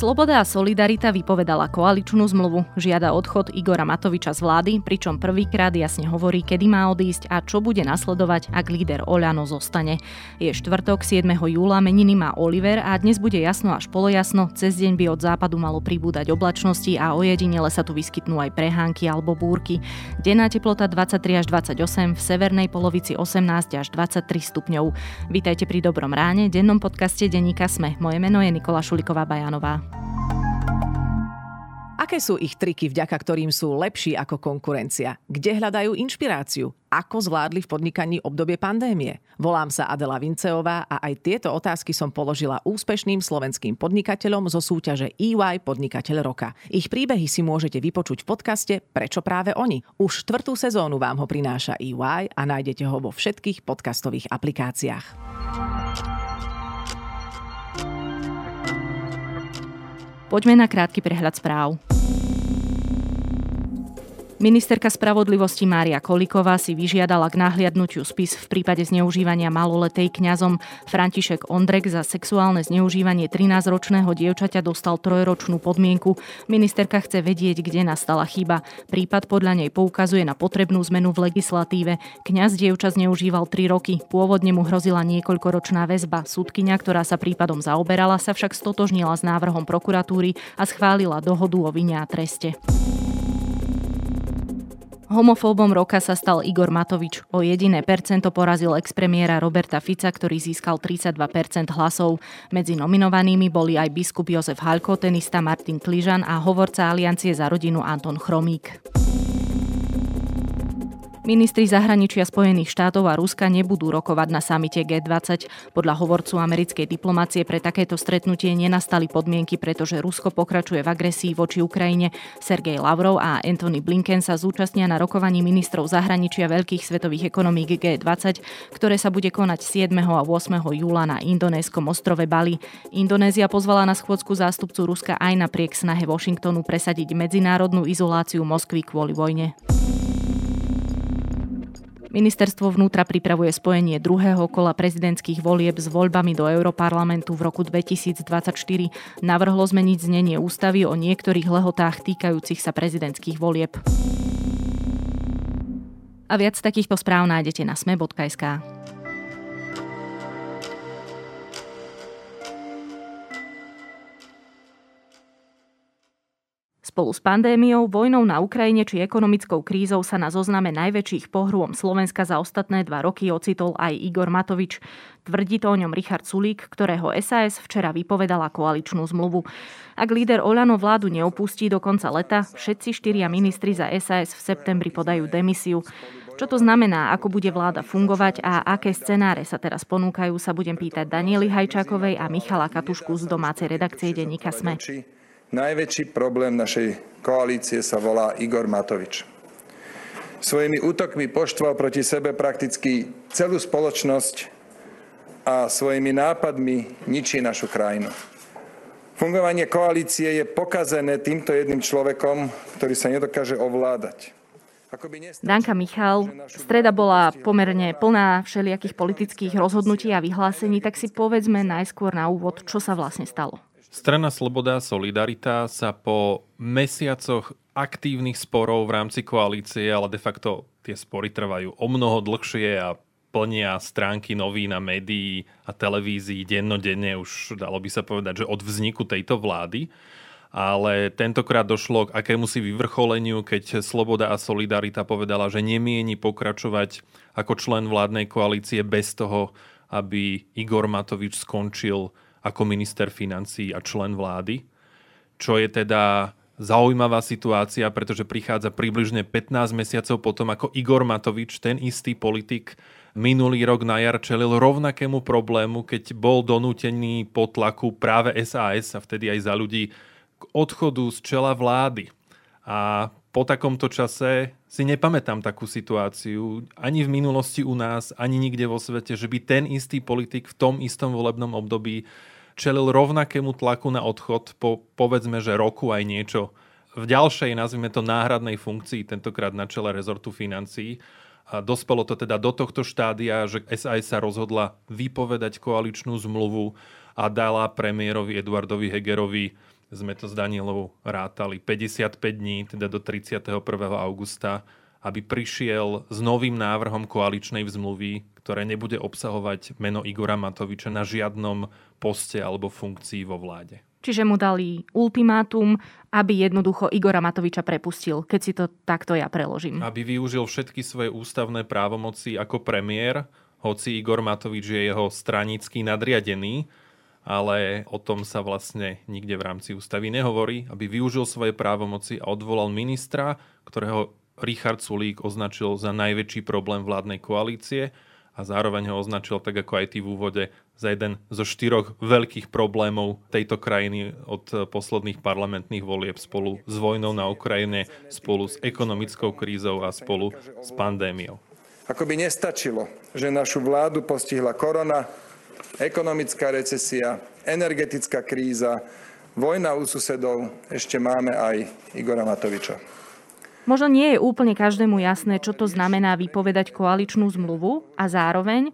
Sloboda a Solidarita vypovedala koaličnú zmluvu, žiada odchod Igora Matoviča z vlády, pričom prvýkrát jasne hovorí, kedy má odísť a čo bude nasledovať, ak líder Oľano zostane. Je štvrtok 7. júla, meniny má Oliver a dnes bude jasno až polojasno, cez deň by od západu malo pribúdať oblačnosti a ojedinele sa tu vyskytnú aj prehánky alebo búrky. Denná teplota 23 až 28, v severnej polovici 18 až 23 stupňov. Vítajte pri Dobrom ráne, dennom podcaste Denníka Sme. Moje meno je Nikola Šuliková Bajanová. Aké sú ich triky, vďaka ktorým sú lepší ako konkurencia? Kde hľadajú inšpiráciu? Ako zvládli v podnikaní obdobie pandémie? Volám sa Adela Vinceová a aj tieto otázky som položila úspešným slovenským podnikateľom zo súťaže EY Podnikateľ roka. Ich príbehy si môžete vypočuť v podcaste Prečo práve oni? Už štvrtú sezónu vám ho prináša EY a nájdete ho vo všetkých podcastových aplikáciách. Poďme na krátky prehľad správ. Ministerka spravodlivosti Mária Koliková si vyžiadala k nahliadnutiu spis v prípade zneužívania maloletej kňazom. František Ondrek za sexuálne zneužívanie 13-ročného dievčaťa dostal trojročnú podmienku. Ministerka chce vedieť, kde nastala chyba. Prípad podľa nej poukazuje na potrebnú zmenu v legislatíve. Kňaz dievča zneužíval 3 roky. Pôvodne mu hrozila niekoľkoročná väzba. Súdkyňa, ktorá sa prípadom zaoberala, sa však stotožnila s návrhom prokuratúry a schválila dohodu o vine a treste. Homofóbom roka sa stal Igor Matovič. O jediné percento porazil expremiéra Roberta Fica, ktorý získal 32% hlasov. Medzi nominovanými boli aj biskup Jozef Halko, tenista Martin Kližan a hovorca Aliancie za rodinu Anton Chromík. Ministri zahraničia Spojených štátov a Ruska nebudú rokovať na samite G20. Podľa hovorcu americkej diplomácie pre takéto stretnutie nenastali podmienky, pretože Rusko pokračuje v agresii voči Ukrajine. Sergej Lavrov a Anthony Blinken sa zúčastnia na rokovaní ministrov zahraničia veľkých svetových ekonomík G20, ktoré sa bude konať 7. a 8. júla na indonéskom ostrove Bali. Indonézia pozvala na schôdzku zástupcu Ruska aj napriek snahe Washingtonu presadiť medzinárodnú izoláciu Moskvy kvôli vojne. Ministerstvo vnútra pripravuje spojenie druhého kola prezidentských volieb s voľbami do Európarlamentu v roku 2024. Navrhlo zmeniť znenie ústavy o niektorých lehotách týkajúcich sa prezidentských volieb. A viac takýchto správ nájdete na sme.sk. Spolu s pandémiou, vojnou na Ukrajine či ekonomickou krízou sa na zozname najväčších pohrôm Slovenska za ostatné dva roky ocitol aj Igor Matovič. Tvrdí to o ňom Richard Sulík, ktorého SAS včera vypovedala koaličnú zmluvu. Ak líder Oľano vládu neopustí do konca leta, všetci štyria ministri za SAS v septembri podajú demisiu. Čo to znamená, ako bude vláda fungovať a aké scenáre sa teraz ponúkajú, sa budem pýtať Danieli Hajčákovej a Michala Katušku z domácej redakcie denníka SME. Najväčší problém našej koalície sa volá Igor Matovič. Svojimi útokmi poštval proti sebe prakticky celú spoločnosť a svojimi nápadmi ničí našu krajinu. Fungovanie koalície je pokazené týmto jedným človekom, ktorý sa nedokáže ovládať. Danka Michal, streda bola pomerne plná všelijakých politických rozhodnutí a vyhlásení, tak si povedzme najskôr na úvod, čo sa vlastne stalo. Strana Sloboda a Solidarita sa po mesiacoch aktívnych sporov v rámci koalície, ale de facto tie spory trvajú o mnoho dlhšie a plnia stránky novín a médií a televízií dennodenne už dalo by sa povedať, že od vzniku tejto vlády. Ale tentokrát došlo k akému si vyvrcholeniu, keď Sloboda a Solidarita povedala, že nemieni pokračovať ako člen vládnej koalície bez toho, aby Igor Matovič skončil ako minister financí a člen vlády, čo je teda zaujímavá situácia, pretože prichádza približne 15 mesiacov potom, ako Igor Matovič, ten istý politik, minulý rok na jar čelil rovnakému problému, keď bol donútený po tlaku práve SAS a vtedy aj za ľudí k odchodu z čela vlády. A po takomto čase si nepamätám takú situáciu ani v minulosti u nás, ani nikde vo svete, že by ten istý politik v tom istom volebnom období čelil rovnakému tlaku na odchod po povedzme, že roku aj niečo v ďalšej, nazvime to náhradnej funkcii, tentokrát na čele rezortu financií. A dospelo to teda do tohto štádia, že SAS sa rozhodla vypovedať koaličnú zmluvu a dala premiérovi Eduardovi Hegerovi sme to s Danielou rátali, 55 dní, teda do 31. augusta, aby prišiel s novým návrhom koaličnej zmluvy, ktoré nebude obsahovať meno Igora Matoviča na žiadnom poste alebo funkcii vo vláde. Čiže mu dali ultimátum, aby jednoducho Igora Matoviča prepustil, keď si to takto ja preložím. Aby využil všetky svoje ústavné právomoci ako premiér, hoci Igor Matovič je jeho stranický nadriadený, ale o tom sa vlastne nikde v rámci ústavy nehovorí, aby využil svoje právomoci a odvolal ministra, ktorého Richard Sulík označil za najväčší problém vládnej koalície a zároveň ho označil, tak ako aj ty v úvode, za jeden zo štyroch veľkých problémov tejto krajiny od posledných parlamentných volieb spolu s vojnou na Ukrajine, spolu s ekonomickou krízou a spolu s pandémiou. Ako by nestačilo, že našu vládu postihla korona, ekonomická recesia, energetická kríza, vojna u susedov, ešte máme aj Igora Matoviča. Možno nie je úplne každému jasné, čo to znamená vypovedať koaličnú zmluvu a zároveň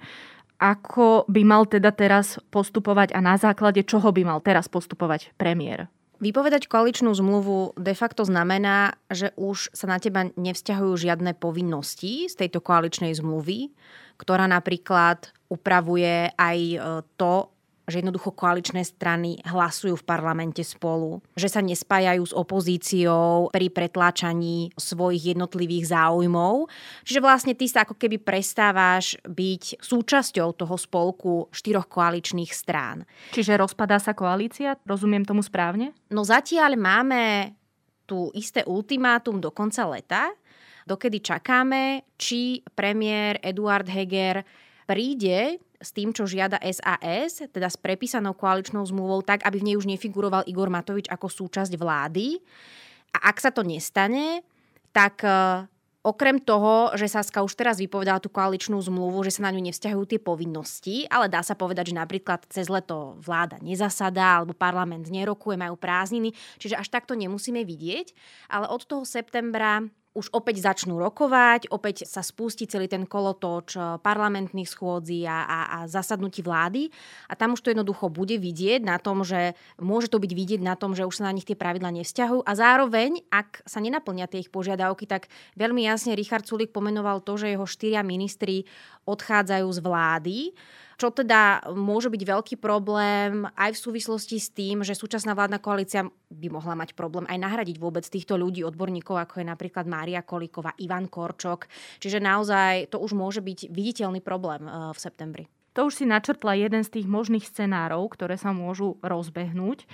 ako by mal teda teraz postupovať a na základe čoho by mal teraz postupovať premiér? Vypovedať koaličnú zmluvu de facto znamená, že už sa na teba nevzťahujú žiadne povinnosti z tejto koaličnej zmluvy, ktorá napríklad upravuje aj e, to, že jednoducho koaličné strany hlasujú v parlamente spolu, že sa nespájajú s opozíciou pri pretláčaní svojich jednotlivých záujmov. Čiže vlastne ty sa ako keby prestávaš byť súčasťou toho spolku štyroch koaličných strán. Čiže rozpadá sa koalícia? Rozumiem tomu správne? No zatiaľ máme tu isté ultimátum do konca leta, dokedy čakáme, či premiér Eduard Heger príde s tým, čo žiada SAS, teda s prepísanou koaličnou zmluvou, tak, aby v nej už nefiguroval Igor Matovič ako súčasť vlády. A ak sa to nestane, tak e, Okrem toho, že Saska už teraz vypovedala tú koaličnú zmluvu, že sa na ňu nevzťahujú tie povinnosti, ale dá sa povedať, že napríklad cez leto vláda nezasadá alebo parlament nerokuje, majú prázdniny, čiže až takto nemusíme vidieť. Ale od toho septembra už opäť začnú rokovať, opäť sa spustí celý ten kolotoč eh, parlamentných schôdzí a, a, a zasadnutí vlády. A tam už to jednoducho bude vidieť na tom, že môže to byť vidieť na tom, že už sa na nich tie pravidla nevzťahujú. A zároveň, ak sa nenaplnia tie ich požiadavky, tak veľmi jasne Richard Sulik pomenoval to, že jeho štyria ministri odchádzajú z vlády čo teda môže byť veľký problém aj v súvislosti s tým, že súčasná vládna koalícia by mohla mať problém aj nahradiť vôbec týchto ľudí, odborníkov, ako je napríklad Mária Kolíková, Ivan Korčok. Čiže naozaj to už môže byť viditeľný problém eh, v septembri. To už si načrtla jeden z tých možných scenárov, ktoré sa môžu rozbehnúť.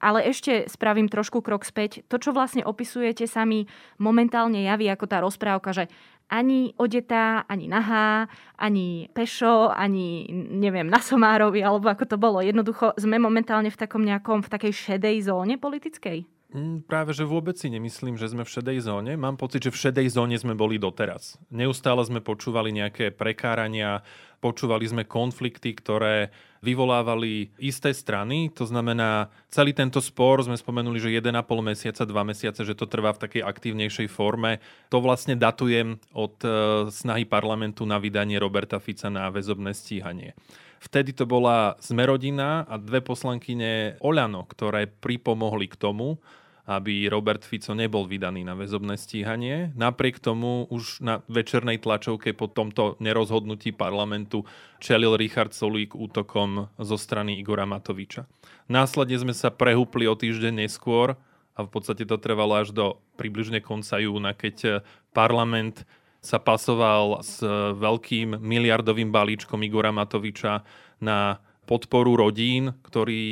Ale ešte spravím trošku krok späť. To, čo vlastne opisujete, sa mi momentálne javí ako tá rozprávka, že ani odetá, ani nahá, ani pešo, ani neviem, na Somárovi, alebo ako to bolo. Jednoducho sme momentálne v takom nejakom, v takej šedej zóne politickej. Mm, práve, že vôbec si nemyslím, že sme v šedej zóne. Mám pocit, že v šedej zóne sme boli doteraz. Neustále sme počúvali nejaké prekárania, počúvali sme konflikty, ktoré vyvolávali isté strany. To znamená, celý tento spor sme spomenuli, že 1,5 mesiaca, 2 mesiace, že to trvá v takej aktívnejšej forme. To vlastne datujem od e, snahy parlamentu na vydanie Roberta Fica na väzobné stíhanie. Vtedy to bola Zmerodina a dve poslankyne Oľano, ktoré pripomohli k tomu, aby Robert Fico nebol vydaný na väzobné stíhanie. Napriek tomu už na večernej tlačovke po tomto nerozhodnutí parlamentu čelil Richard Solík útokom zo strany Igora Matoviča. Následne sme sa prehúpli o týždeň neskôr a v podstate to trvalo až do približne konca júna, keď parlament sa pasoval s veľkým miliardovým balíčkom Igora Matoviča na podporu rodín, ktorý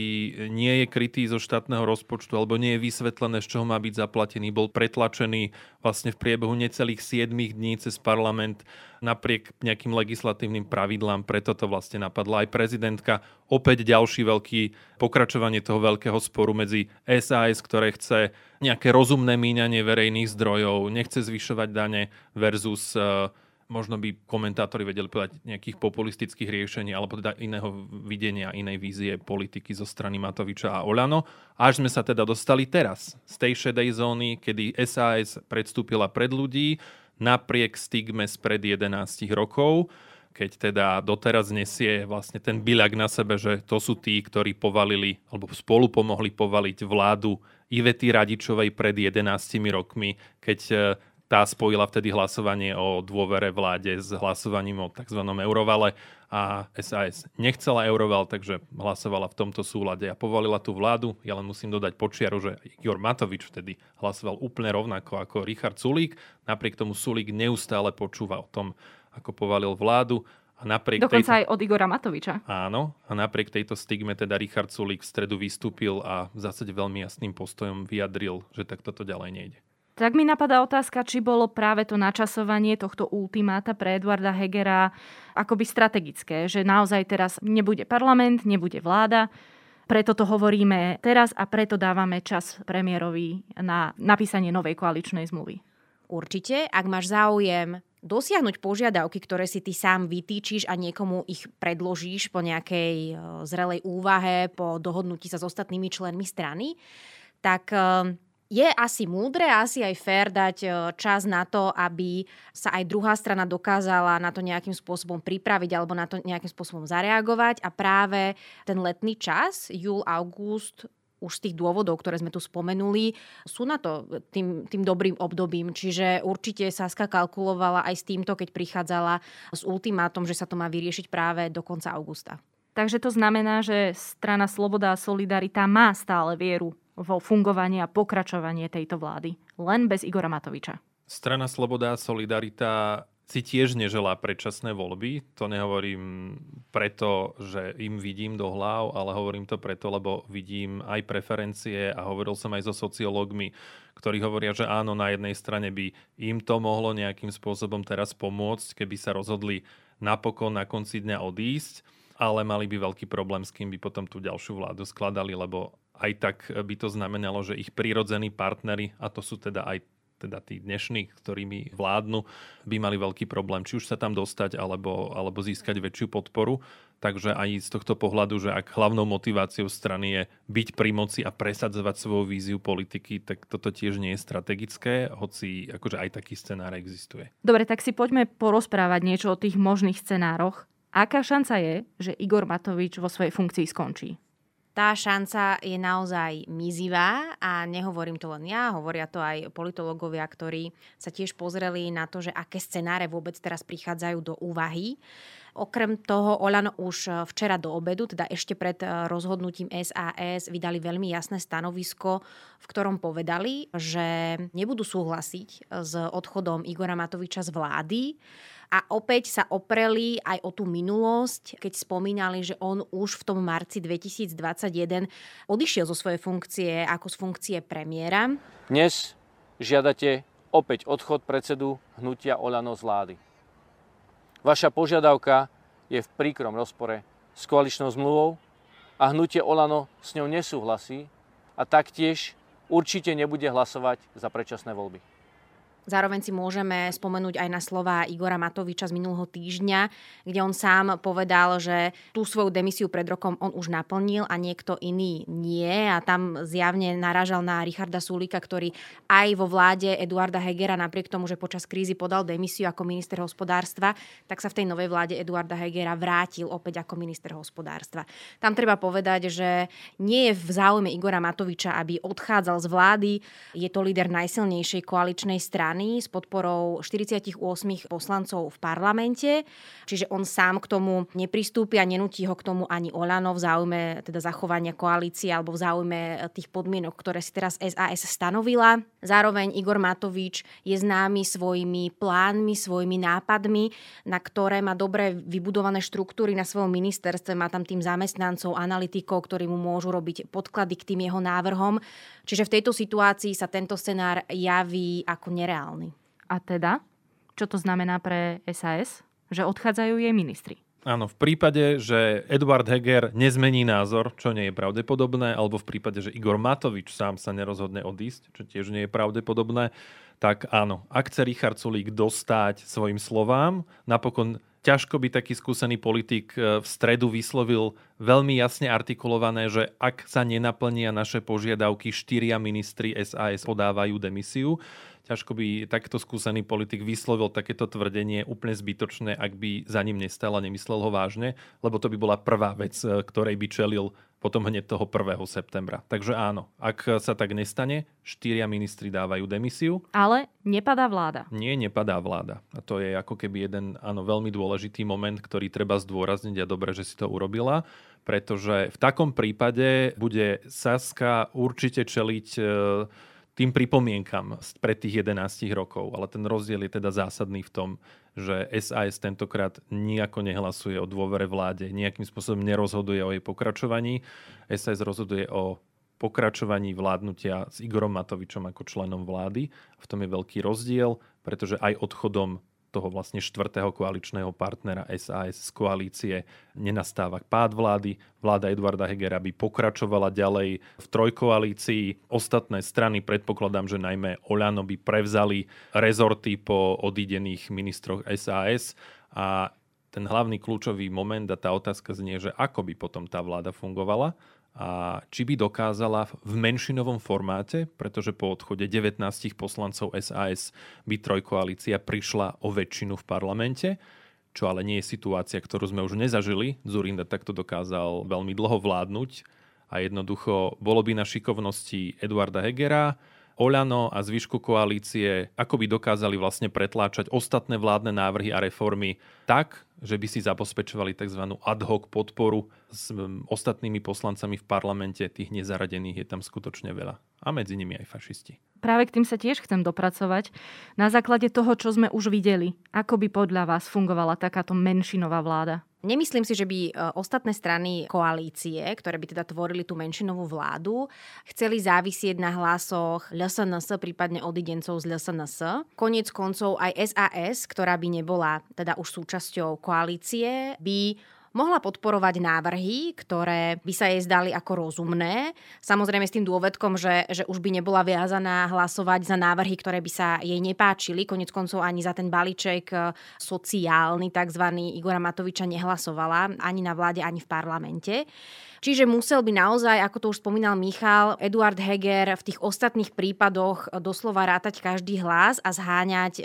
nie je krytý zo štátneho rozpočtu alebo nie je vysvetlené, z čoho má byť zaplatený, bol pretlačený vlastne v priebehu necelých 7 dní cez parlament napriek nejakým legislatívnym pravidlám, preto to vlastne napadla aj prezidentka. Opäť ďalší veľký pokračovanie toho veľkého sporu medzi SAS, ktoré chce nejaké rozumné míňanie verejných zdrojov, nechce zvyšovať dane versus uh, možno by komentátori vedeli povedať nejakých populistických riešení alebo teda iného videnia, inej vízie politiky zo strany Matoviča a Olano. Až sme sa teda dostali teraz z tej šedej zóny, kedy SAS predstúpila pred ľudí napriek stigme spred 11 rokov, keď teda doteraz nesie vlastne ten byľak na sebe, že to sú tí, ktorí povalili alebo spolu pomohli povaliť vládu Ivety Radičovej pred 11 rokmi, keď e, tá spojila vtedy hlasovanie o dôvere vláde s hlasovaním o tzv. eurovale a SAS nechcela euroval, takže hlasovala v tomto súlade a povolila tú vládu. Ja len musím dodať počiaru, že Igor Matovič vtedy hlasoval úplne rovnako ako Richard Sulík. Napriek tomu Sulík neustále počúva o tom, ako povalil vládu. A napriek Dokonca tejto... aj od Igora Matoviča. Áno, a napriek tejto stigme teda Richard Sulík v stredu vystúpil a v zásade veľmi jasným postojom vyjadril, že tak toto ďalej nejde. Tak mi napadá otázka, či bolo práve to načasovanie tohto ultimáta pre Eduarda Hegera akoby strategické, že naozaj teraz nebude parlament, nebude vláda, preto to hovoríme teraz a preto dávame čas premiérovi na napísanie novej koaličnej zmluvy. Určite, ak máš záujem dosiahnuť požiadavky, ktoré si ty sám vytýčiš a niekomu ich predložíš po nejakej e, zrelej úvahe, po dohodnutí sa s ostatnými členmi strany, tak e, je asi múdre a asi aj fér dať e, čas na to, aby sa aj druhá strana dokázala na to nejakým spôsobom pripraviť alebo na to nejakým spôsobom zareagovať a práve ten letný čas, júl, august, už z tých dôvodov, ktoré sme tu spomenuli, sú na to tým, tým dobrým obdobím. Čiže určite Saska kalkulovala aj s týmto, keď prichádzala s ultimátom, že sa to má vyriešiť práve do konca augusta. Takže to znamená, že strana Sloboda a Solidarita má stále vieru vo fungovanie a pokračovanie tejto vlády. Len bez Igora Matoviča. Strana Sloboda a Solidarita si tiež neželá predčasné voľby. To nehovorím preto, že im vidím do hlav, ale hovorím to preto, lebo vidím aj preferencie a hovoril som aj so sociológmi, ktorí hovoria, že áno, na jednej strane by im to mohlo nejakým spôsobom teraz pomôcť, keby sa rozhodli napokon na konci dňa odísť, ale mali by veľký problém, s kým by potom tú ďalšiu vládu skladali, lebo aj tak by to znamenalo, že ich prirodzení partnery, a to sú teda aj teda tí dnešní, ktorými vládnu, by mali veľký problém, či už sa tam dostať, alebo, alebo získať väčšiu podporu. Takže aj z tohto pohľadu, že ak hlavnou motiváciou strany je byť pri moci a presadzovať svoju víziu politiky, tak toto tiež nie je strategické, hoci akože aj taký scenár existuje. Dobre, tak si poďme porozprávať niečo o tých možných scenároch. Aká šanca je, že Igor Matovič vo svojej funkcii skončí? Tá šanca je naozaj mizivá a nehovorím to len ja, hovoria to aj politológovia, ktorí sa tiež pozreli na to, že aké scenáre vôbec teraz prichádzajú do úvahy. Okrem toho Olano už včera do obedu, teda ešte pred rozhodnutím SAS, vydali veľmi jasné stanovisko, v ktorom povedali, že nebudú súhlasiť s odchodom Igora Matoviča z vlády a opäť sa opreli aj o tú minulosť, keď spomínali, že on už v tom marci 2021 odišiel zo svojej funkcie ako z funkcie premiéra. Dnes žiadate opäť odchod predsedu hnutia Olano z vlády. Vaša požiadavka je v príkrom rozpore s koaličnou zmluvou a hnutie Olano s ňou nesúhlasí a taktiež určite nebude hlasovať za predčasné voľby. Zároveň si môžeme spomenúť aj na slova Igora Matoviča z minulého týždňa, kde on sám povedal, že tú svoju demisiu pred rokom on už naplnil a niekto iný nie. A tam zjavne naražal na Richarda Sulika, ktorý aj vo vláde Eduarda Hegera, napriek tomu, že počas krízy podal demisiu ako minister hospodárstva, tak sa v tej novej vláde Eduarda Hegera vrátil opäť ako minister hospodárstva. Tam treba povedať, že nie je v záujme Igora Matoviča, aby odchádzal z vlády. Je to líder najsilnejšej koaličnej strany strany s podporou 48 poslancov v parlamente, čiže on sám k tomu nepristúpi a nenutí ho k tomu ani Olano v záujme teda zachovania koalície alebo v záujme tých podmienok, ktoré si teraz SAS stanovila. Zároveň Igor Matovič je známy svojimi plánmi, svojimi nápadmi, na ktoré má dobre vybudované štruktúry na svojom ministerstve, má tam tým zamestnancov, analytikov, ktorí mu môžu robiť podklady k tým jeho návrhom. Čiže v tejto situácii sa tento scenár javí ako nereálny reálny. A teda, čo to znamená pre SAS? Že odchádzajú jej ministri. Áno, v prípade, že Eduard Heger nezmení názor, čo nie je pravdepodobné, alebo v prípade, že Igor Matovič sám sa nerozhodne odísť, čo tiež nie je pravdepodobné, tak áno, ak chce Richard Sulík dostať svojim slovám, napokon ťažko by taký skúsený politik e, v stredu vyslovil veľmi jasne artikulované, že ak sa nenaplnia naše požiadavky, štyria ministri SAS podávajú demisiu ťažko by takto skúsený politik vyslovil takéto tvrdenie úplne zbytočné, ak by za ním nestal a nemyslel ho vážne, lebo to by bola prvá vec, e, ktorej by čelil potom hneď toho 1. septembra. Takže áno, ak sa tak nestane, štyria ministri dávajú demisiu. Ale nepadá vláda. Nie, nepadá vláda. A to je ako keby jeden áno, veľmi dôležitý moment, ktorý treba zdôrazniť a dobre, že si to urobila, pretože v takom prípade bude Saska určite čeliť e, tým pripomienkam pred tých 11 rokov. Ale ten rozdiel je teda zásadný v tom, že SAS tentokrát nejako nehlasuje o dôvere vláde, nejakým spôsobom nerozhoduje o jej pokračovaní. SAS rozhoduje o pokračovaní vládnutia s Igorom Matovičom ako členom vlády. V tom je veľký rozdiel, pretože aj odchodom toho vlastne štvrtého koaličného partnera SAS z koalície nenastáva pád vlády. Vláda Eduarda Hegera by pokračovala ďalej v trojkoalícii. Ostatné strany, predpokladám, že najmä Oľano by prevzali rezorty po odídených ministroch SAS a ten hlavný kľúčový moment a tá otázka znie, že ako by potom tá vláda fungovala a či by dokázala v menšinovom formáte, pretože po odchode 19 poslancov SAS by trojkoalícia prišla o väčšinu v parlamente, čo ale nie je situácia, ktorú sme už nezažili. Zurinda takto dokázal veľmi dlho vládnuť a jednoducho bolo by na šikovnosti Eduarda Hegera, Oľano a zvyšku koalície, ako by dokázali vlastne pretláčať ostatné vládne návrhy a reformy tak, že by si zabezpečovali tzv. ad hoc podporu s ostatnými poslancami v parlamente. Tých nezaradených je tam skutočne veľa. A medzi nimi aj fašisti. Práve k tým sa tiež chcem dopracovať. Na základe toho, čo sme už videli, ako by podľa vás fungovala takáto menšinová vláda? Nemyslím si, že by e, ostatné strany koalície, ktoré by teda tvorili tú menšinovú vládu, chceli závisieť na hlasoch LSNS, prípadne odidencov z LSNS. Konec koncov aj SAS, ktorá by nebola teda už súčasťou koalície, by mohla podporovať návrhy, ktoré by sa jej zdali ako rozumné. Samozrejme s tým dôvedkom, že, že už by nebola viazaná hlasovať za návrhy, ktoré by sa jej nepáčili. Konec koncov ani za ten balíček e, sociálny, tzv. Igora Matoviča nehlasovala ani na vláde, ani v parlamente. Čiže musel by naozaj, ako to už spomínal Michal, Eduard Heger v tých ostatných prípadoch doslova rátať každý hlas a zháňať e,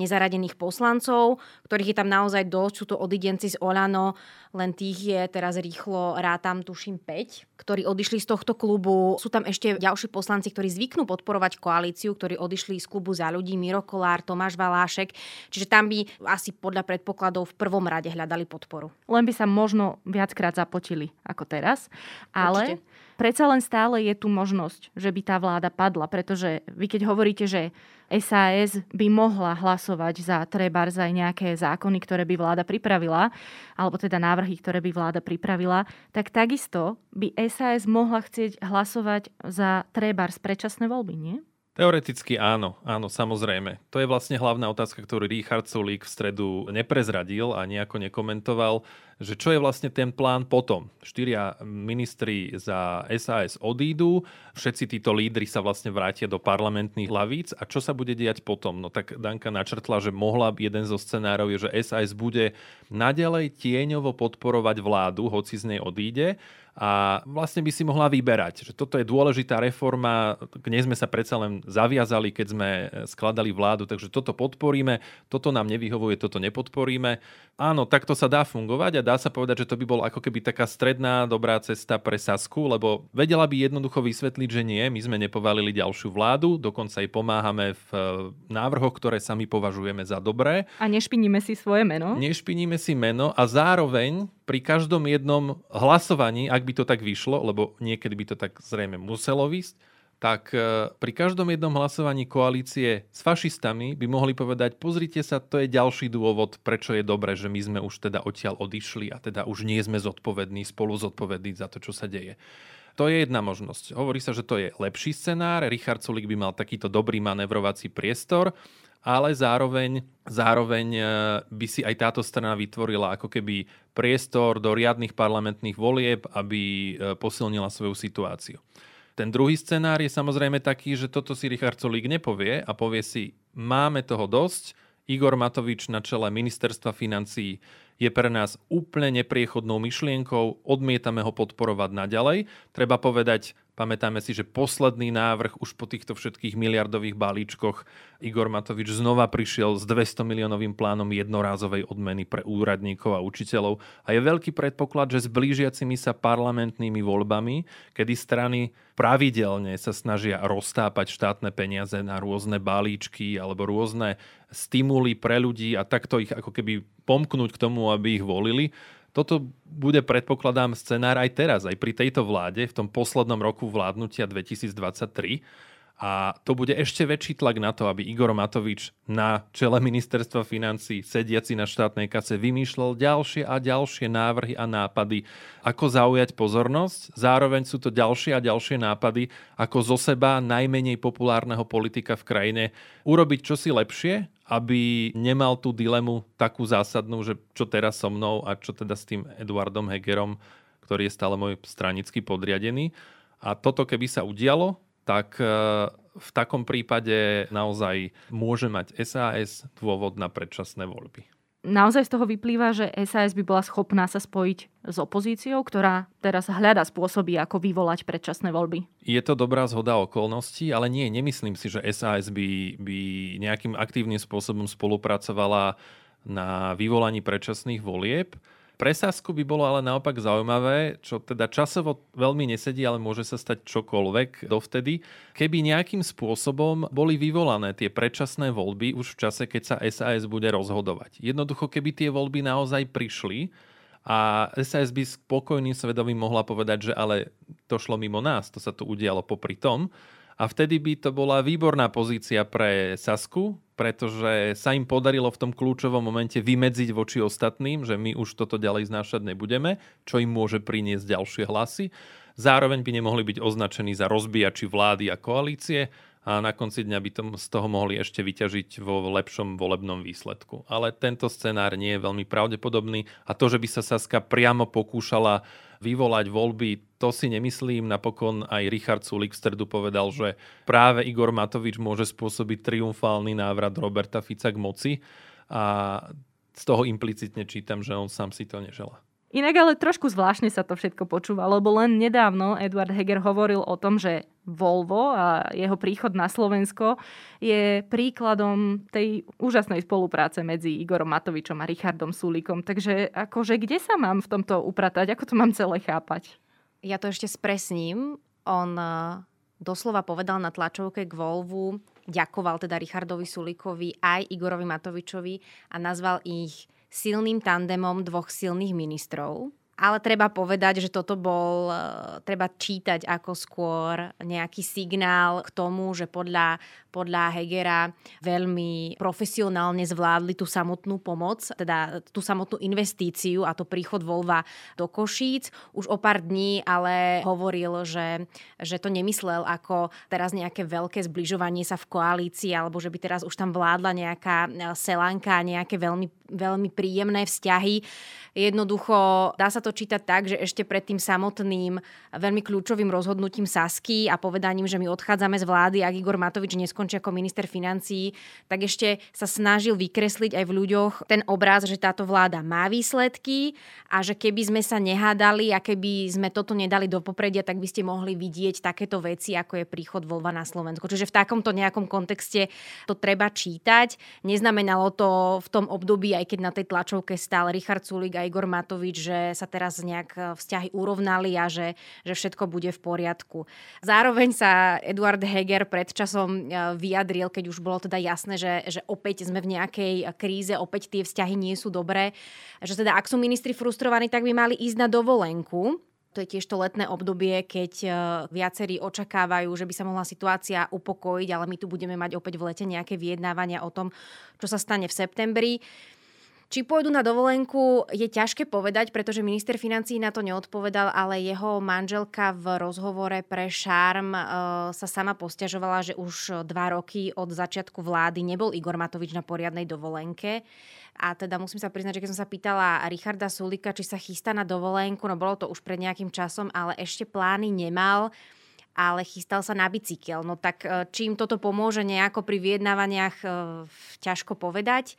nezaradených poslancov, ktorých je tam naozaj dosť. Sú to odidenci z Olano, len tých je teraz rýchlo, rátam tuším 5, ktorí odišli z tohto klubu. Sú tam ešte ďalší poslanci, ktorí zvyknú podporovať koalíciu, ktorí odišli z klubu za ľudí, Miro Kolár, Tomáš Valášek. Čiže tam by asi podľa predpokladov v prvom rade hľadali podporu. Len by sa možno viackrát zapotili ako teraz, ale Určite. Predsa len stále je tu možnosť, že by tá vláda padla, pretože vy keď hovoríte, že SAS by mohla hlasovať za treba za nejaké zákony, ktoré by vláda pripravila, alebo teda návrhy, ktoré by vláda pripravila, tak takisto by SAS mohla chcieť hlasovať za treba z predčasné voľby, nie? Teoreticky áno, áno, samozrejme. To je vlastne hlavná otázka, ktorú Richard Sulík v stredu neprezradil a nejako nekomentoval, že čo je vlastne ten plán potom. Štyria ministri za SAS odídu, všetci títo lídry sa vlastne vrátia do parlamentných hlavíc a čo sa bude diať potom? No tak Danka načrtla, že mohla jeden zo scenárov je, že SAS bude nadalej tieňovo podporovať vládu, hoci z nej odíde a vlastne by si mohla vyberať, že toto je dôležitá reforma, k nej sme sa predsa len zaviazali, keď sme skladali vládu, takže toto podporíme, toto nám nevyhovuje, toto nepodporíme. Áno, takto sa dá fungovať a dá sa povedať, že to by bol ako keby taká stredná dobrá cesta pre Sasku, lebo vedela by jednoducho vysvetliť, že nie, my sme nepovalili ďalšiu vládu, dokonca aj pomáhame v návrhoch, ktoré sami považujeme za dobré. A nešpiníme si svoje meno. Nešpiníme si meno a zároveň pri každom jednom hlasovaní, ak by to tak vyšlo, lebo niekedy by to tak zrejme muselo vysť, tak e, pri každom jednom hlasovaní koalície s fašistami by mohli povedať, pozrite sa, to je ďalší dôvod, prečo je dobré, že my sme už teda odtiaľ odišli a teda už nie sme zodpovední, spolu zodpovední za to, čo sa deje. To je jedna možnosť. Hovorí sa, že to je lepší scenár. Richard Sulik by mal takýto dobrý manevrovací priestor ale zároveň, zároveň e, by si aj táto strana vytvorila ako keby priestor do riadnych parlamentných volieb, aby e, posilnila svoju situáciu. Ten druhý scenár je samozrejme taký, že toto si Richard Solík nepovie a povie si, máme toho dosť, Igor Matovič na čele ministerstva financií je pre nás úplne nepriechodnou myšlienkou, odmietame ho podporovať naďalej. Treba povedať, Pamätáme si, že posledný návrh už po týchto všetkých miliardových balíčkoch Igor Matovič znova prišiel s 200 miliónovým plánom jednorázovej odmeny pre úradníkov a učiteľov. A je veľký predpoklad, že s blížiacimi sa parlamentnými voľbami, kedy strany pravidelne sa snažia roztápať štátne peniaze na rôzne balíčky alebo rôzne stimuly pre ľudí a takto ich ako keby pomknúť k tomu, aby ich volili, toto bude, predpokladám, scenár aj teraz, aj pri tejto vláde, v tom poslednom roku vládnutia 2023. A to bude ešte väčší tlak na to, aby Igor Matovič na čele ministerstva financí, sediaci na štátnej kase, vymýšľal ďalšie a ďalšie návrhy a nápady, ako zaujať pozornosť. Zároveň sú to ďalšie a ďalšie nápady, ako zo seba najmenej populárneho politika v krajine urobiť čosi lepšie aby nemal tú dilemu takú zásadnú, že čo teraz so mnou a čo teda s tým Eduardom Hegerom, ktorý je stále môj stranický podriadený. A toto keby sa udialo, tak e, v takom prípade naozaj môže mať SAS dôvod na predčasné voľby naozaj z toho vyplýva, že SAS by bola schopná sa spojiť s opozíciou, ktorá teraz hľada spôsoby, ako vyvolať predčasné voľby. Je to dobrá zhoda okolností, ale nie, nemyslím si, že SAS by, by nejakým aktívnym spôsobom spolupracovala na vyvolaní predčasných volieb. Pre Sasku by bolo ale naopak zaujímavé, čo teda časovo veľmi nesedí, ale môže sa stať čokoľvek dovtedy, keby nejakým spôsobom boli vyvolané tie predčasné voľby už v čase, keď sa SAS bude rozhodovať. Jednoducho, keby tie voľby naozaj prišli, a SAS by spokojným svedomím mohla povedať, že ale to šlo mimo nás, to sa tu udialo popri tom. A vtedy by to bola výborná pozícia pre Sasku, pretože sa im podarilo v tom kľúčovom momente vymedziť voči ostatným, že my už toto ďalej znášať nebudeme, čo im môže priniesť ďalšie hlasy. Zároveň by nemohli byť označení za rozbíjači vlády a koalície a na konci dňa by to, z toho mohli ešte vyťažiť vo lepšom volebnom výsledku. Ale tento scenár nie je veľmi pravdepodobný a to, že by sa Saska priamo pokúšala vyvolať voľby, to si nemyslím. Napokon aj Richard Sulik v stredu povedal, že práve Igor Matovič môže spôsobiť triumfálny návrat Roberta Fica k moci a z toho implicitne čítam, že on sám si to neželá. Inak ale trošku zvláštne sa to všetko počúva, lebo len nedávno Eduard Heger hovoril o tom, že Volvo a jeho príchod na Slovensko je príkladom tej úžasnej spolupráce medzi Igorom Matovičom a Richardom Sulikom. Takže akože kde sa mám v tomto upratať? Ako to mám celé chápať? Ja to ešte spresním. On e, doslova povedal na tlačovke k Volvu, ďakoval teda Richardovi Sulikovi aj Igorovi Matovičovi a nazval ich silným tandemom dvoch silných ministrov. Ale treba povedať, že toto bol, e, treba čítať ako skôr nejaký signál k tomu, že podľa podľa Hegera veľmi profesionálne zvládli tú samotnú pomoc, teda tú samotnú investíciu a to príchod Volva do Košíc. Už o pár dní ale hovoril, že, že to nemyslel ako teraz nejaké veľké zbližovanie sa v koalícii alebo že by teraz už tam vládla nejaká selanka, nejaké veľmi, veľmi príjemné vzťahy. Jednoducho dá sa to čítať tak, že ešte pred tým samotným veľmi kľúčovým rozhodnutím Sasky a povedaním, že my odchádzame z vlády, ak Igor Matovič neskončí skončí ako minister financií, tak ešte sa snažil vykresliť aj v ľuďoch ten obraz, že táto vláda má výsledky a že keby sme sa nehádali a keby sme toto nedali do popredia, tak by ste mohli vidieť takéto veci, ako je príchod Volva na Slovensko. Čiže v takomto nejakom kontexte to treba čítať. Neznamenalo to v tom období, aj keď na tej tlačovke stál Richard Sulik a Igor Matovič, že sa teraz nejak vzťahy urovnali a že, že všetko bude v poriadku. Zároveň sa Eduard Heger pred časom e, vyjadril, keď už bolo teda jasné, že, že opäť sme v nejakej kríze, opäť tie vzťahy nie sú dobré, že teda ak sú ministri frustrovaní, tak by mali ísť na dovolenku. To je tiež to letné obdobie, keď e, viacerí očakávajú, že by sa mohla situácia upokojiť, ale my tu budeme mať opäť v lete nejaké vyjednávania o tom, čo sa stane v septembri. Či pôjdu na dovolenku, je ťažké povedať, pretože minister financí na to neodpovedal, ale jeho manželka v rozhovore pre Šarm uh, sa sama posťažovala, že už dva roky od začiatku vlády nebol Igor Matovič na poriadnej dovolenke. A teda musím sa priznať, že keď som sa pýtala Richarda Sulika, či sa chystá na dovolenku, no bolo to už pred nejakým časom, ale ešte plány nemal ale chystal sa na bicykel. No tak čím toto pomôže nejako pri vyjednávaniach, ťažko povedať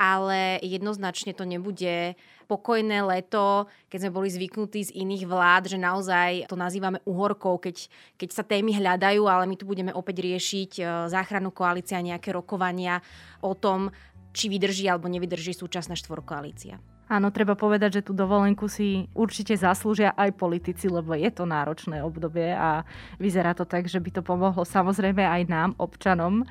ale jednoznačne to nebude pokojné leto, keď sme boli zvyknutí z iných vlád, že naozaj to nazývame uhorkou, keď, keď sa témy hľadajú, ale my tu budeme opäť riešiť e, záchranu koalícia, nejaké rokovania o tom, či vydrží alebo nevydrží súčasná štvorkoalícia. Áno, treba povedať, že tú dovolenku si určite zaslúžia aj politici, lebo je to náročné obdobie a vyzerá to tak, že by to pomohlo samozrejme aj nám, občanom.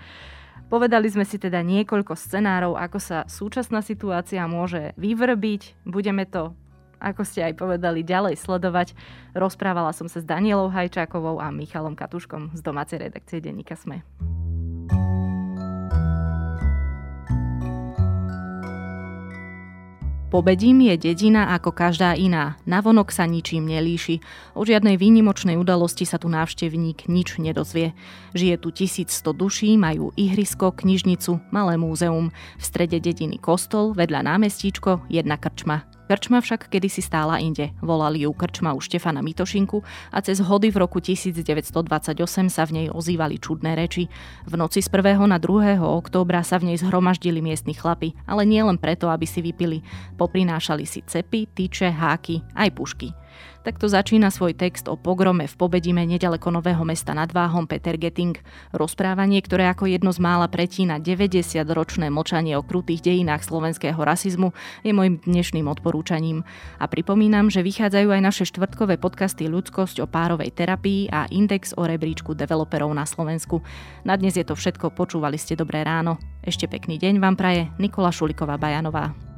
Povedali sme si teda niekoľko scenárov, ako sa súčasná situácia môže vyvrbiť. Budeme to, ako ste aj povedali, ďalej sledovať. Rozprávala som sa s Danielou Hajčákovou a Michalom Katuškom z domácej redakcie Denníka Sme. Pobedím je dedina ako každá iná. Navonok sa ničím nelíši. O žiadnej výnimočnej udalosti sa tu návštevník nič nedozvie. Žije tu 1100 duší, majú ihrisko, knižnicu, malé múzeum. V strede dediny kostol, vedľa námestíčko, jedna krčma. Krčma však kedysi stála inde. Volali ju krčma u Štefana Mitošinku a cez hody v roku 1928 sa v nej ozývali čudné reči. V noci z 1. na 2. októbra sa v nej zhromaždili miestni chlapi, ale nie len preto, aby si vypili. Poprinášali si cepy, tyče, háky, aj pušky. Takto začína svoj text o pogrome v Pobedime nedaleko Nového mesta nad Váhom Peter Getting. Rozprávanie, ktoré ako jedno z mála pretína 90-ročné močanie o krutých dejinách slovenského rasizmu, je môjim dnešným odporúčaním. A pripomínam, že vychádzajú aj naše štvrtkové podcasty Ľudskosť o párovej terapii a Index o rebríčku developerov na Slovensku. Na dnes je to všetko, počúvali ste Dobré ráno. Ešte pekný deň vám praje Nikola Šuliková Bajanová.